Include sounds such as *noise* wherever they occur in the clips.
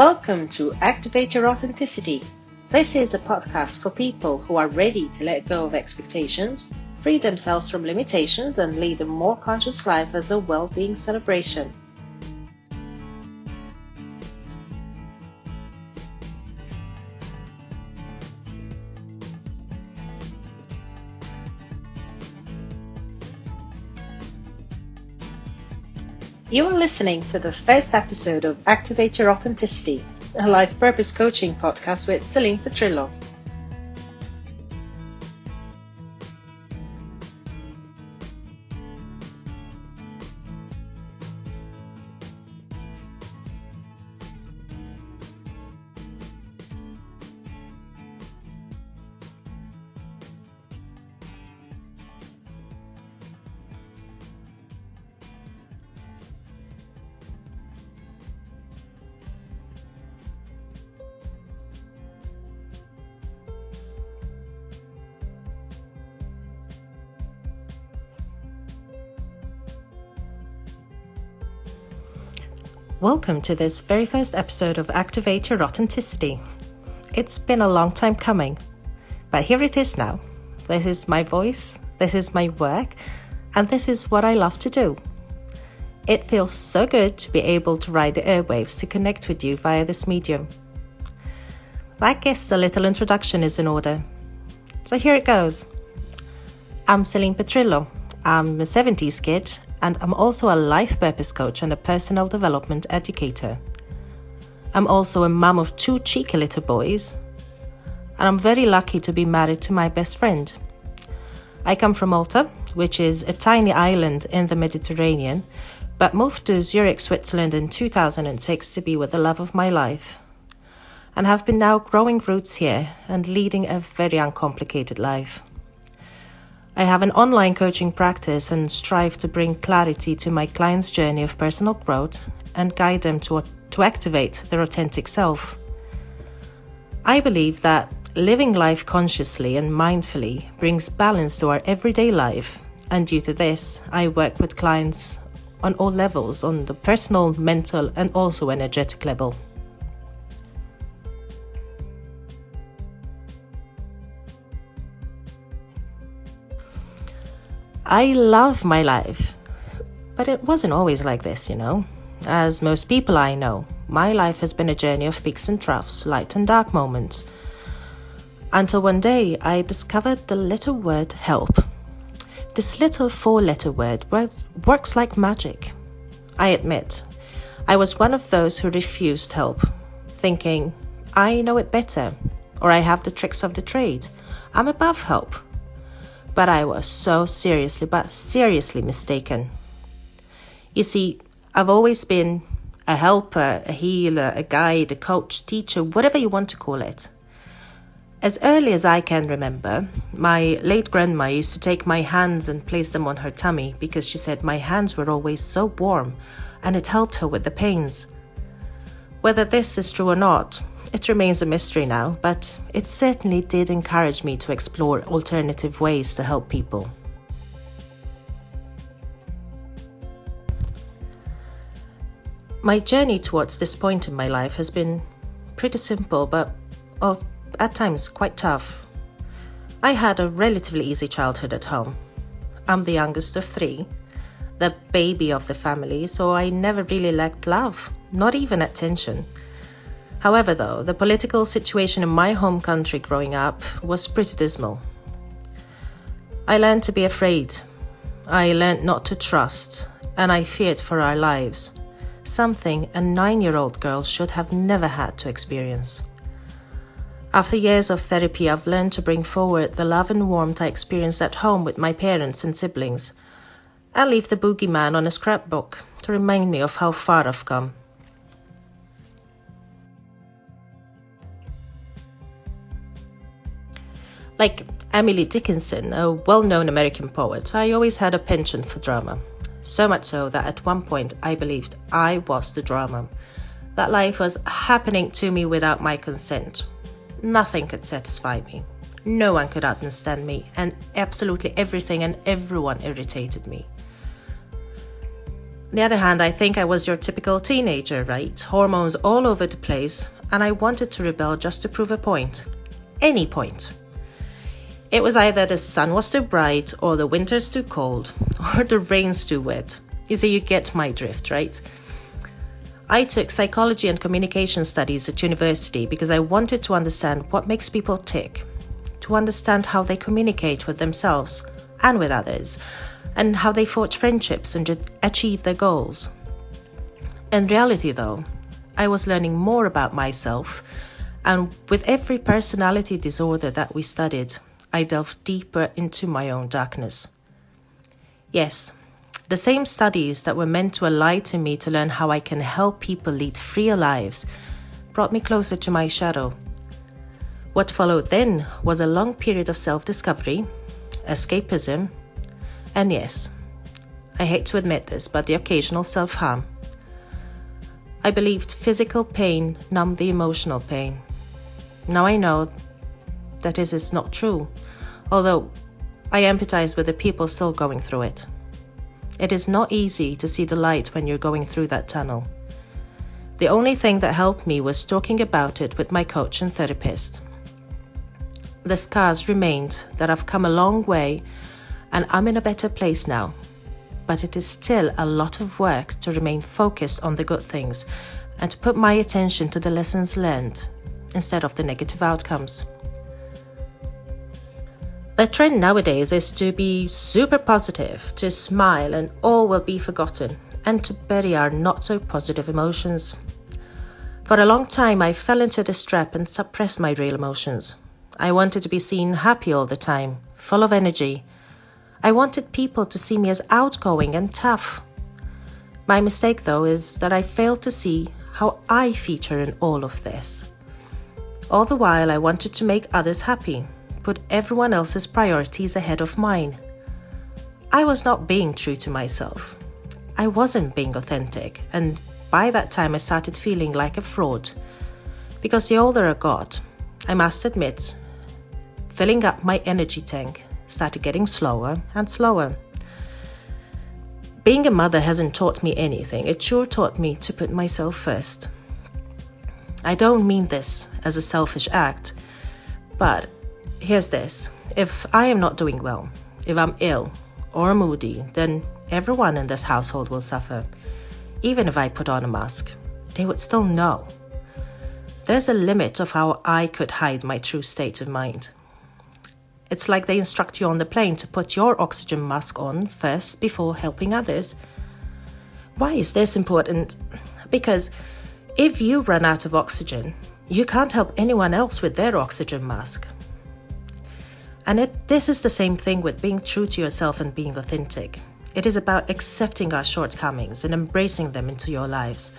Welcome to Activate Your Authenticity. This is a podcast for people who are ready to let go of expectations, free themselves from limitations, and lead a more conscious life as a well being celebration. You are listening to the first episode of Activate Your Authenticity, a life purpose coaching podcast with Celine Petrillo. Welcome to this very first episode of Activate Your Authenticity. It's been a long time coming, but here it is now. This is my voice, this is my work, and this is what I love to do. It feels so good to be able to ride the airwaves to connect with you via this medium. I guess a little introduction is in order. So here it goes. I'm Celine Petrillo. I'm a 70s kid and I'm also a life purpose coach and a personal development educator. I'm also a mum of two cheeky little boys, and I'm very lucky to be married to my best friend. I come from Malta, which is a tiny island in the Mediterranean, but moved to Zurich, Switzerland in 2006 to be with the love of my life, and have been now growing roots here and leading a very uncomplicated life. I have an online coaching practice and strive to bring clarity to my clients' journey of personal growth and guide them to, to activate their authentic self. I believe that living life consciously and mindfully brings balance to our everyday life, and due to this, I work with clients on all levels on the personal, mental, and also energetic level. I love my life. But it wasn't always like this, you know. As most people I know, my life has been a journey of peaks and troughs, light and dark moments. Until one day I discovered the little word help. This little four letter word works, works like magic. I admit, I was one of those who refused help, thinking, I know it better, or I have the tricks of the trade. I'm above help but I was so seriously, but seriously mistaken. You see, I've always been a helper, a healer, a guide, a coach, teacher, whatever you want to call it. As early as I can remember, my late grandma used to take my hands and place them on her tummy because she said my hands were always so warm and it helped her with the pains. Whether this is true or not, it remains a mystery now, but it certainly did encourage me to explore alternative ways to help people. My journey towards this point in my life has been pretty simple, but at times quite tough. I had a relatively easy childhood at home. I'm the youngest of three, the baby of the family, so I never really lacked love, not even attention. However, though, the political situation in my home country growing up was pretty dismal. I learned to be afraid. I learned not to trust, and I feared for our lives, something a nine year old girl should have never had to experience. After years of therapy, I've learned to bring forward the love and warmth I experienced at home with my parents and siblings, I leave the boogeyman on a scrapbook to remind me of how far I've come. Like Emily Dickinson, a well known American poet, I always had a penchant for drama. So much so that at one point I believed I was the drama, that life was happening to me without my consent. Nothing could satisfy me. No one could understand me, and absolutely everything and everyone irritated me. On the other hand, I think I was your typical teenager, right? Hormones all over the place, and I wanted to rebel just to prove a point. Any point. It was either the sun was too bright, or the winter's too cold, *laughs* or the rain's too wet. You see, you get my drift, right? I took psychology and communication studies at university because I wanted to understand what makes people tick, to understand how they communicate with themselves and with others, and how they forge friendships and achieve their goals. In reality, though, I was learning more about myself, and with every personality disorder that we studied, I delved deeper into my own darkness. Yes, the same studies that were meant to enlighten me to learn how I can help people lead freer lives brought me closer to my shadow. What followed then was a long period of self discovery, escapism, and yes, I hate to admit this, but the occasional self harm. I believed physical pain numbed the emotional pain. Now I know that it's not true, although I empathize with the people still going through it. It is not easy to see the light when you're going through that tunnel. The only thing that helped me was talking about it with my coach and therapist. The scars remained that I've come a long way and I'm in a better place now. But it is still a lot of work to remain focused on the good things and to put my attention to the lessons learned instead of the negative outcomes. The trend nowadays is to be super positive, to smile and all will be forgotten, and to bury our not so positive emotions. For a long time, I fell into this trap and suppressed my real emotions. I wanted to be seen happy all the time, full of energy, I wanted people to see me as outgoing and tough. My mistake, though, is that I failed to see how I feature in all of this. All the while, I wanted to make others happy, put everyone else's priorities ahead of mine. I was not being true to myself. I wasn't being authentic, and by that time, I started feeling like a fraud. Because the older I got, I must admit, filling up my energy tank started getting slower and slower. Being a mother hasn't taught me anything, it sure taught me to put myself first. I don't mean this as a selfish act, but here's this if I am not doing well, if I'm ill or moody, then everyone in this household will suffer. Even if I put on a mask, they would still know. There's a limit of how I could hide my true state of mind. It's like they instruct you on the plane to put your oxygen mask on first before helping others. Why is this important? Because if you run out of oxygen, you can't help anyone else with their oxygen mask. And it, this is the same thing with being true to yourself and being authentic. It is about accepting our shortcomings and embracing them into your lives.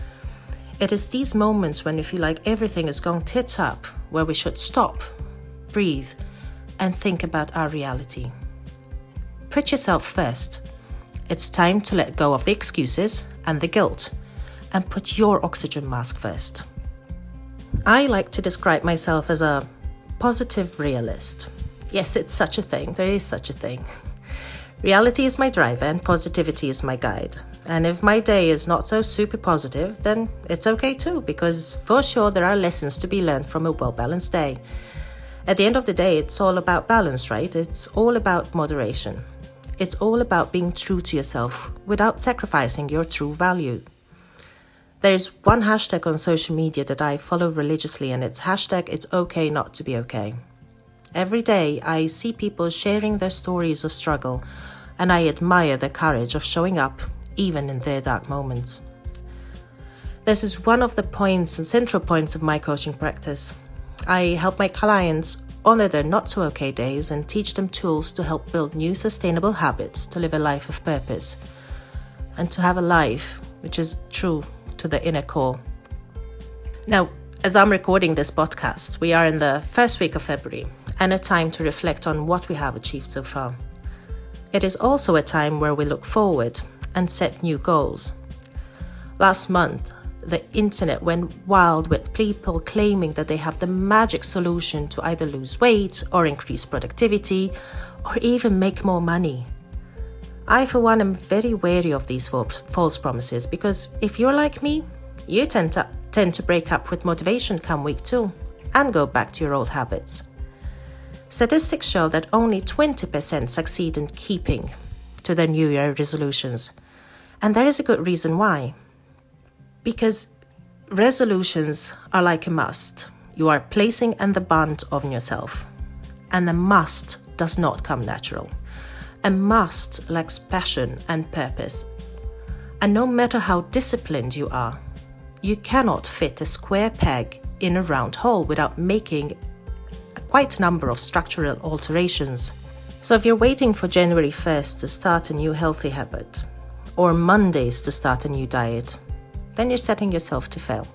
It is these moments when you feel like everything is going tits up where we should stop, breathe, and think about our reality. Put yourself first. It's time to let go of the excuses and the guilt and put your oxygen mask first. I like to describe myself as a positive realist. Yes, it's such a thing. There is such a thing. Reality is my driver and positivity is my guide. And if my day is not so super positive, then it's okay too, because for sure there are lessons to be learned from a well balanced day. At the end of the day, it's all about balance, right? It's all about moderation. It's all about being true to yourself without sacrificing your true value. There is one hashtag on social media that I follow religiously, and it's hashtag it's okay not to be okay. Every day I see people sharing their stories of struggle, and I admire their courage of showing up even in their dark moments. This is one of the points and central points of my coaching practice. I help my clients honor their not so okay days and teach them tools to help build new sustainable habits to live a life of purpose and to have a life which is true to the inner core. Now, as I'm recording this podcast, we are in the first week of February and a time to reflect on what we have achieved so far. It is also a time where we look forward and set new goals. Last month, the internet went wild with people claiming that they have the magic solution to either lose weight or increase productivity or even make more money. I, for one, am very wary of these false promises because if you're like me, you tend to, tend to break up with motivation come week two and go back to your old habits. Statistics show that only 20% succeed in keeping to their New Year resolutions. And there is a good reason why. Because resolutions are like a must. You are placing and the bond on yourself. And the must does not come natural. A must lacks passion and purpose. And no matter how disciplined you are, you cannot fit a square peg in a round hole without making quite a number of structural alterations. So if you're waiting for January 1st to start a new healthy habit, or Mondays to start a new diet, then you're setting yourself to fail.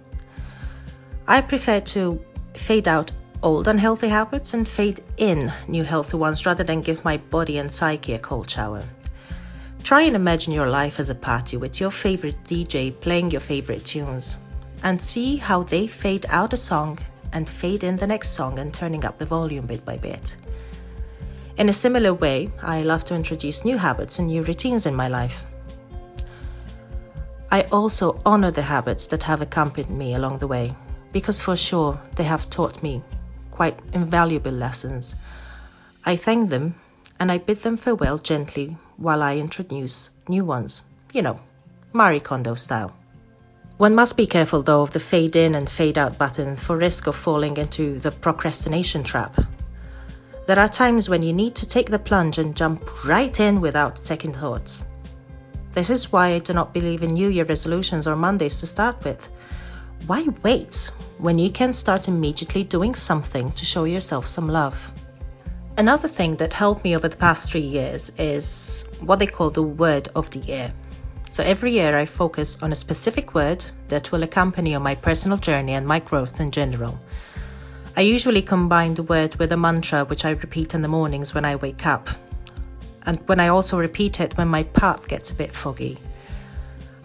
I prefer to fade out old unhealthy habits and fade in new healthy ones rather than give my body and psyche a cold shower. Try and imagine your life as a party with your favorite DJ playing your favorite tunes and see how they fade out a song and fade in the next song and turning up the volume bit by bit. In a similar way, I love to introduce new habits and new routines in my life. I also honor the habits that have accompanied me along the way, because for sure they have taught me quite invaluable lessons. I thank them and I bid them farewell gently while I introduce new ones, you know, Marie Kondo style. One must be careful though of the fade in and fade out button for risk of falling into the procrastination trap. There are times when you need to take the plunge and jump right in without second thoughts. This is why I do not believe in New Year resolutions or Mondays to start with. Why wait when you can start immediately doing something to show yourself some love? Another thing that helped me over the past three years is what they call the word of the year. So every year I focus on a specific word that will accompany on my personal journey and my growth in general. I usually combine the word with a mantra which I repeat in the mornings when I wake up, and when I also repeat it when my path gets a bit foggy.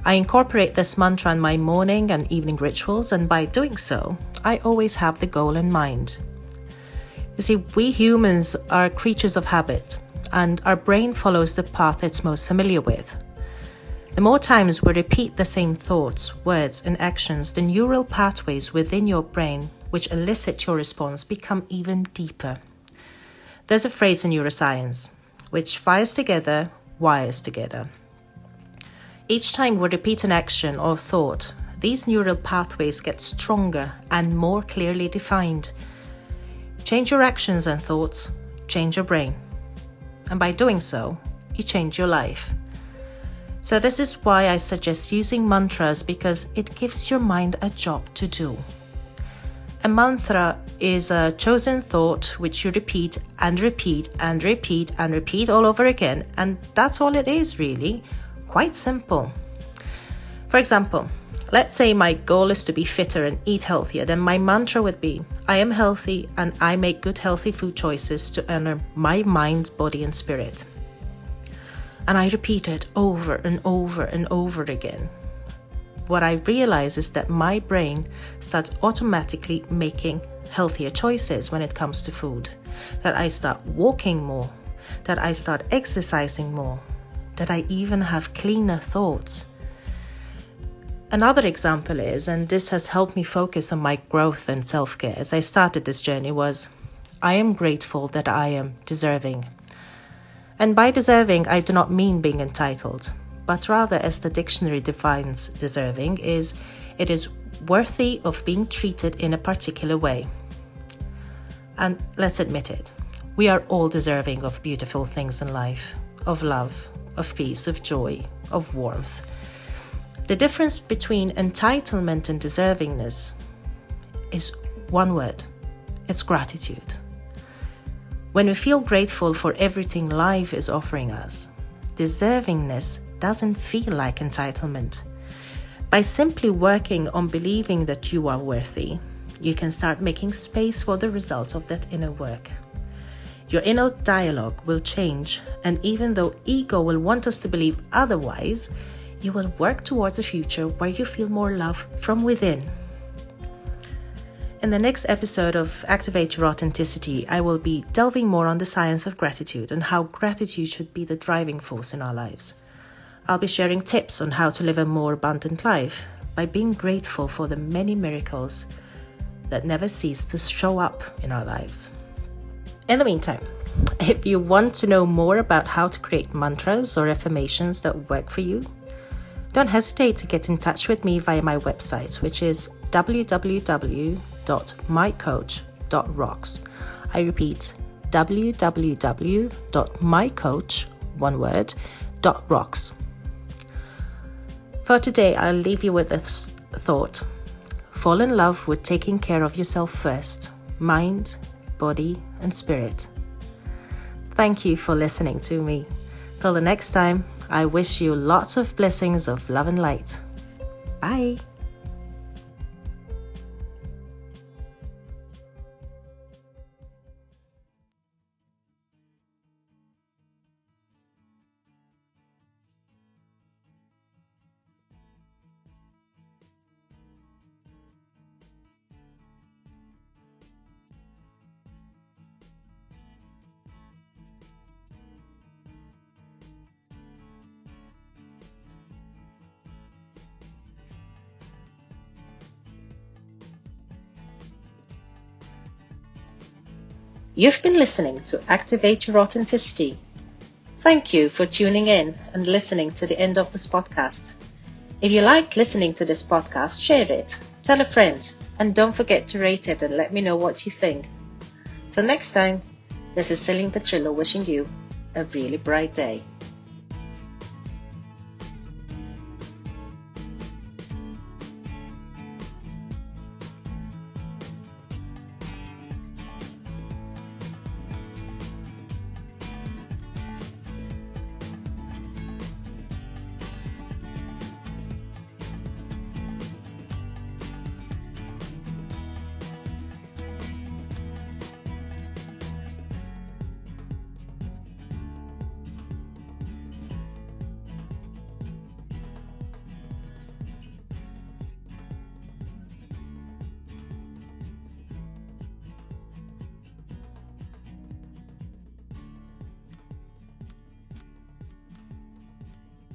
I incorporate this mantra in my morning and evening rituals, and by doing so, I always have the goal in mind. You see, we humans are creatures of habit, and our brain follows the path it's most familiar with. The more times we repeat the same thoughts, words, and actions, the neural pathways within your brain which elicit your response become even deeper. There's a phrase in neuroscience which fires together, wires together. Each time we repeat an action or thought, these neural pathways get stronger and more clearly defined. Change your actions and thoughts, change your brain. And by doing so, you change your life. So, this is why I suggest using mantras because it gives your mind a job to do. A mantra is a chosen thought which you repeat and repeat and repeat and repeat all over again, and that's all it is really. Quite simple. For example, let's say my goal is to be fitter and eat healthier, then my mantra would be I am healthy and I make good healthy food choices to honor my mind, body, and spirit and I repeat it over and over and over again. What I realize is that my brain starts automatically making healthier choices when it comes to food, that I start walking more, that I start exercising more, that I even have cleaner thoughts. Another example is, and this has helped me focus on my growth and self care as I started this journey, was I am grateful that I am deserving. And by deserving, I do not mean being entitled, but rather, as the dictionary defines deserving, is it is worthy of being treated in a particular way. And let's admit it, we are all deserving of beautiful things in life, of love, of peace, of joy, of warmth. The difference between entitlement and deservingness is one word it's gratitude. When we feel grateful for everything life is offering us, deservingness doesn't feel like entitlement. By simply working on believing that you are worthy, you can start making space for the results of that inner work. Your inner dialogue will change, and even though ego will want us to believe otherwise, you will work towards a future where you feel more love from within. In the next episode of Activate Your Authenticity, I will be delving more on the science of gratitude and how gratitude should be the driving force in our lives. I'll be sharing tips on how to live a more abundant life by being grateful for the many miracles that never cease to show up in our lives. In the meantime, if you want to know more about how to create mantras or affirmations that work for you, don't hesitate to get in touch with me via my website, which is www.mycoach.rocks. I repeat, www.mycoach, one word, dot rocks. For today, I'll leave you with this thought. Fall in love with taking care of yourself first, mind, body, and spirit. Thank you for listening to me. Till the next time, I wish you lots of blessings of love and light. Bye. You've been listening to Activate Your Authenticity. Thank you for tuning in and listening to the end of this podcast. If you liked listening to this podcast, share it, tell a friend, and don't forget to rate it and let me know what you think. Till next time, this is Celine Petrillo wishing you a really bright day.